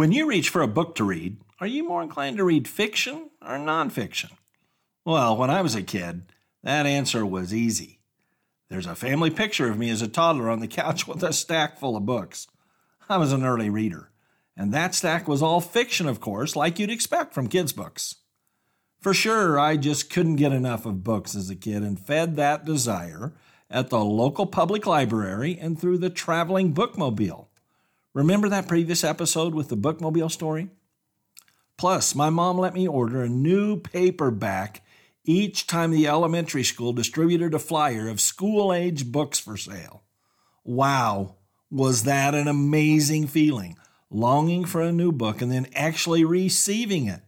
When you reach for a book to read, are you more inclined to read fiction or nonfiction? Well, when I was a kid, that answer was easy. There's a family picture of me as a toddler on the couch with a stack full of books. I was an early reader, and that stack was all fiction, of course, like you'd expect from kids' books. For sure, I just couldn't get enough of books as a kid and fed that desire at the local public library and through the traveling bookmobile. Remember that previous episode with the bookmobile story? Plus, my mom let me order a new paperback each time the elementary school distributed a flyer of school age books for sale. Wow, was that an amazing feeling? Longing for a new book and then actually receiving it.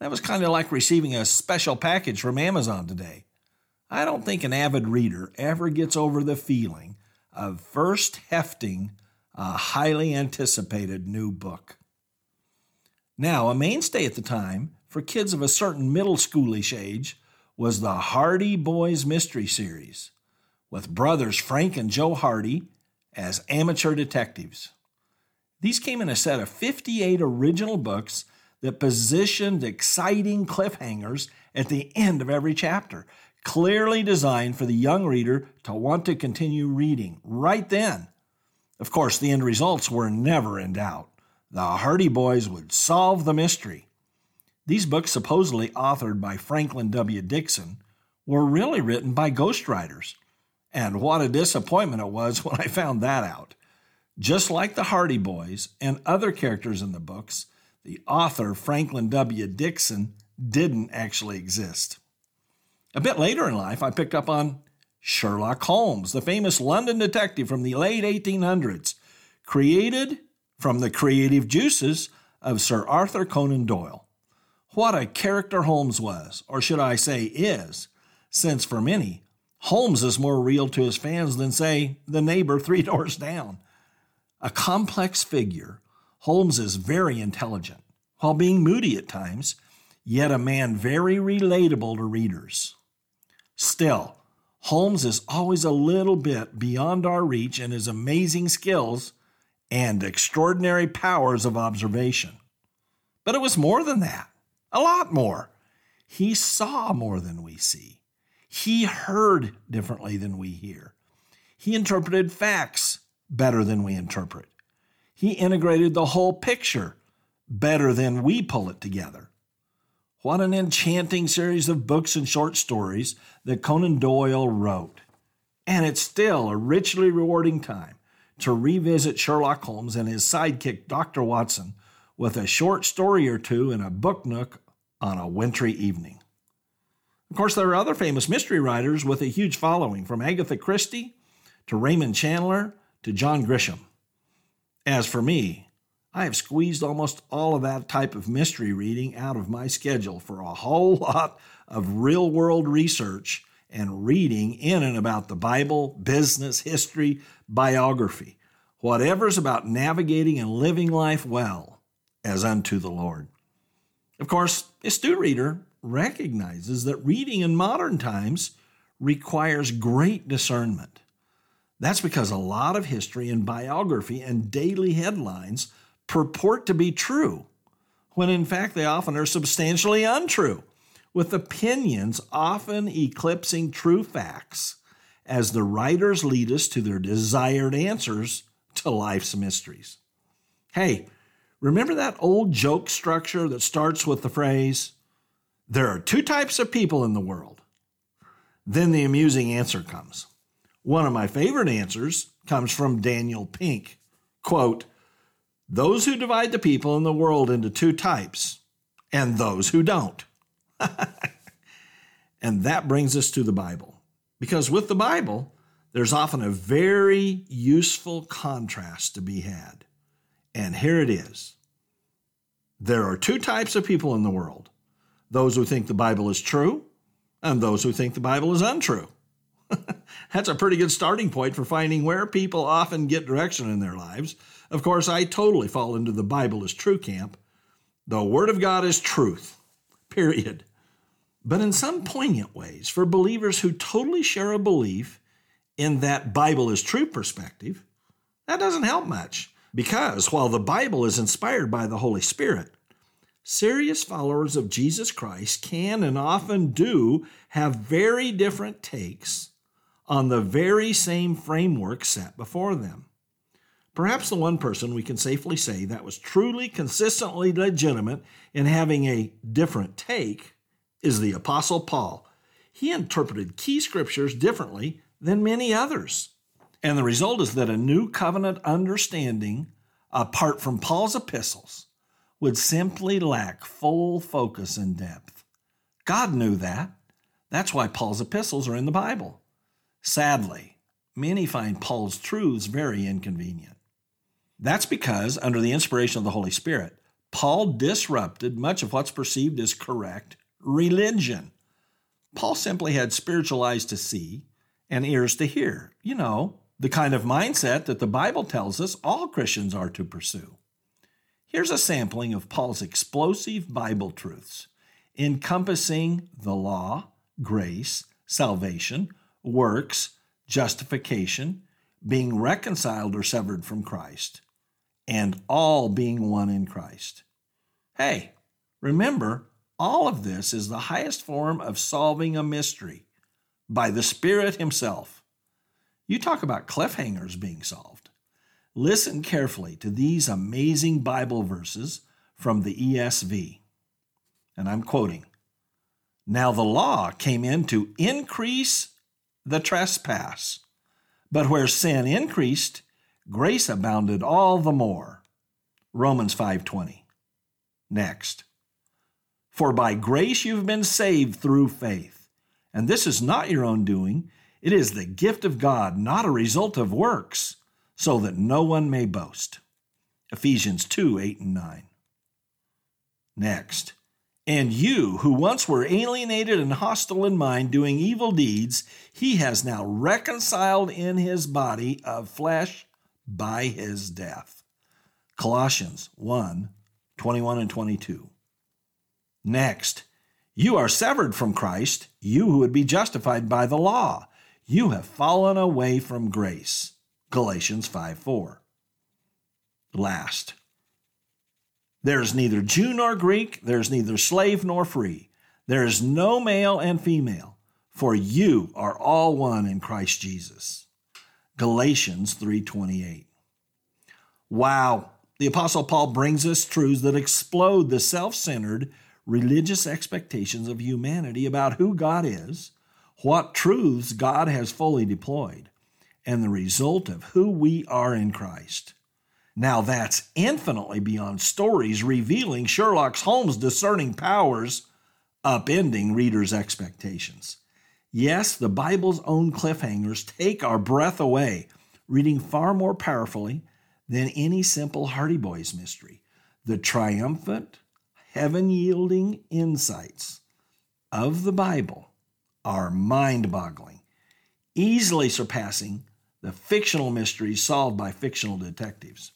That was kind of like receiving a special package from Amazon today. I don't think an avid reader ever gets over the feeling of first hefting a highly anticipated new book. Now, a mainstay at the time for kids of a certain middle schoolish age was the Hardy Boys Mystery Series, with brothers Frank and Joe Hardy as amateur detectives. These came in a set of 58 original books that positioned exciting cliffhangers at the end of every chapter, clearly designed for the young reader to want to continue reading right then of course, the end results were never in doubt. The Hardy Boys would solve the mystery. These books, supposedly authored by Franklin W. Dixon, were really written by ghostwriters. And what a disappointment it was when I found that out. Just like the Hardy Boys and other characters in the books, the author, Franklin W. Dixon, didn't actually exist. A bit later in life, I picked up on Sherlock Holmes, the famous London detective from the late 1800s, created from the creative juices of Sir Arthur Conan Doyle. What a character Holmes was, or should I say is, since for many, Holmes is more real to his fans than, say, the neighbor three doors down. A complex figure, Holmes is very intelligent, while being moody at times, yet a man very relatable to readers. Still, Holmes is always a little bit beyond our reach in his amazing skills and extraordinary powers of observation. But it was more than that, a lot more. He saw more than we see, he heard differently than we hear, he interpreted facts better than we interpret, he integrated the whole picture better than we pull it together. What an enchanting series of books and short stories that Conan Doyle wrote. And it's still a richly rewarding time to revisit Sherlock Holmes and his sidekick, Dr. Watson, with a short story or two in a book nook on a wintry evening. Of course, there are other famous mystery writers with a huge following, from Agatha Christie to Raymond Chandler to John Grisham. As for me, I have squeezed almost all of that type of mystery reading out of my schedule for a whole lot of real world research and reading in and about the Bible, business, history, biography, whatever's about navigating and living life well as unto the Lord. Of course, a astute reader recognizes that reading in modern times requires great discernment. That's because a lot of history and biography and daily headlines purport to be true, when in fact they often are substantially untrue, with opinions often eclipsing true facts as the writers lead us to their desired answers to life's mysteries. Hey, remember that old joke structure that starts with the phrase, There are two types of people in the world? Then the amusing answer comes. One of my favorite answers comes from Daniel Pink. Quote, those who divide the people in the world into two types, and those who don't. and that brings us to the Bible. Because with the Bible, there's often a very useful contrast to be had. And here it is There are two types of people in the world those who think the Bible is true and those who think the Bible is untrue. That's a pretty good starting point for finding where people often get direction in their lives. Of course, I totally fall into the Bible is true camp. The Word of God is truth, period. But in some poignant ways, for believers who totally share a belief in that Bible is true perspective, that doesn't help much. Because while the Bible is inspired by the Holy Spirit, serious followers of Jesus Christ can and often do have very different takes on the very same framework set before them. Perhaps the one person we can safely say that was truly consistently legitimate in having a different take is the Apostle Paul. He interpreted key scriptures differently than many others. And the result is that a new covenant understanding, apart from Paul's epistles, would simply lack full focus and depth. God knew that. That's why Paul's epistles are in the Bible. Sadly, many find Paul's truths very inconvenient. That's because, under the inspiration of the Holy Spirit, Paul disrupted much of what's perceived as correct religion. Paul simply had spiritual eyes to see and ears to hear. You know, the kind of mindset that the Bible tells us all Christians are to pursue. Here's a sampling of Paul's explosive Bible truths encompassing the law, grace, salvation, works, justification, being reconciled or severed from Christ, and all being one in Christ. Hey, remember, all of this is the highest form of solving a mystery by the Spirit Himself. You talk about cliffhangers being solved. Listen carefully to these amazing Bible verses from the ESV. And I'm quoting Now the law came in to increase the trespass, but where sin increased, grace abounded all the more. Romans 5:20. Next. For by grace you've been saved through faith. And this is not your own doing, it is the gift of God, not a result of works, so that no one may boast. Ephesians 2 8 and 9. Next. And you, who once were alienated and hostile in mind, doing evil deeds, he has now reconciled in his body of flesh by his death. Colossians 1 21 and 22. Next, you are severed from Christ, you who would be justified by the law you have fallen away from grace. Galatians 5 4. Last, there is neither Jew nor Greek, there is neither slave nor free, there is no male and female, for you are all one in Christ Jesus. Galatians 3:28. Wow, the apostle Paul brings us truths that explode the self-centered religious expectations of humanity about who God is what truths God has fully deployed, and the result of who we are in Christ. Now, that's infinitely beyond stories revealing Sherlock Holmes' discerning powers, upending readers' expectations. Yes, the Bible's own cliffhangers take our breath away, reading far more powerfully than any simple Hardy Boys mystery. The triumphant, heaven yielding insights of the Bible are mind boggling, easily surpassing the fictional mysteries solved by fictional detectives.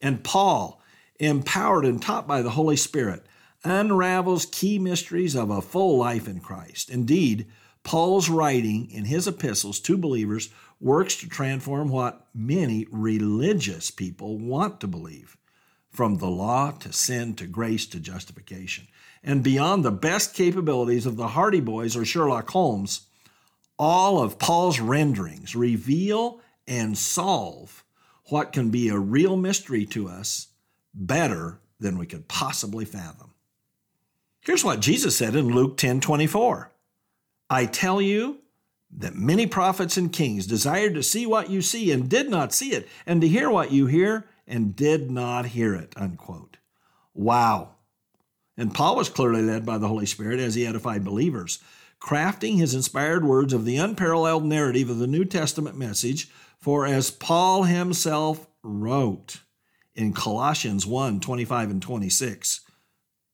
And Paul, empowered and taught by the Holy Spirit, unravels key mysteries of a full life in Christ. Indeed, Paul's writing in his epistles to believers works to transform what many religious people want to believe from the law to sin to grace to justification and beyond the best capabilities of the Hardy Boys or Sherlock Holmes, all of Paul's renderings reveal and solve what can be a real mystery to us better than we could possibly fathom. Here's what Jesus said in Luke 10 24. I tell you that many prophets and kings desired to see what you see and did not see it, and to hear what you hear and did not hear it. Unquote. Wow. And Paul was clearly led by the Holy Spirit as he edified believers, crafting his inspired words of the unparalleled narrative of the New Testament message. For as Paul himself wrote in Colossians 1 25 and 26,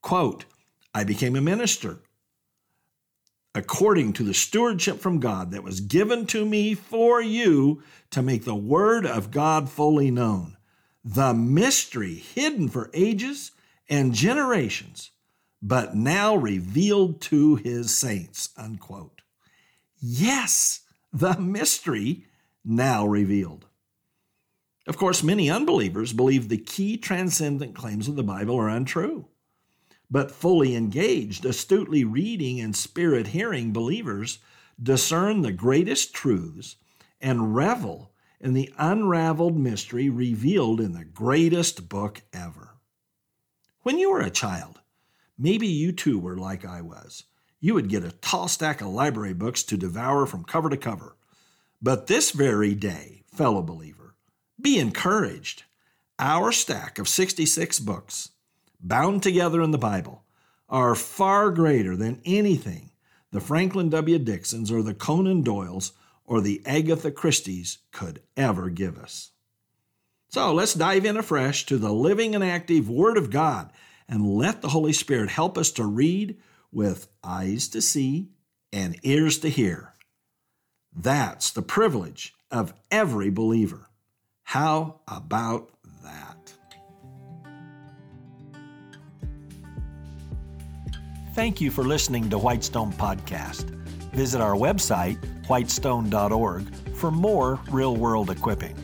Quote, I became a minister according to the stewardship from God that was given to me for you to make the word of God fully known, the mystery hidden for ages and generations, but now revealed to his saints. Unquote. Yes, the mystery now revealed. Of course, many unbelievers believe the key transcendent claims of the Bible are untrue. But fully engaged, astutely reading, and spirit hearing believers discern the greatest truths and revel in the unraveled mystery revealed in the greatest book ever. When you were a child, maybe you too were like I was. You would get a tall stack of library books to devour from cover to cover. But this very day, fellow believer, be encouraged. Our stack of 66 books, bound together in the Bible, are far greater than anything the Franklin W. Dixons or the Conan Doyles or the Agatha Christie's could ever give us. So let's dive in afresh to the living and active Word of God and let the Holy Spirit help us to read with eyes to see and ears to hear. That's the privilege of every believer. How about that? Thank you for listening to Whitestone Podcast. Visit our website, whitestone.org, for more real world equipping.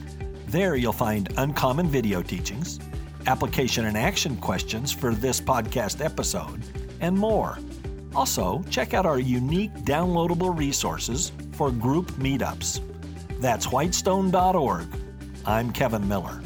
There you'll find uncommon video teachings, application and action questions for this podcast episode, and more. Also, check out our unique downloadable resources for group meetups. That's whitestone.org. I'm Kevin Miller.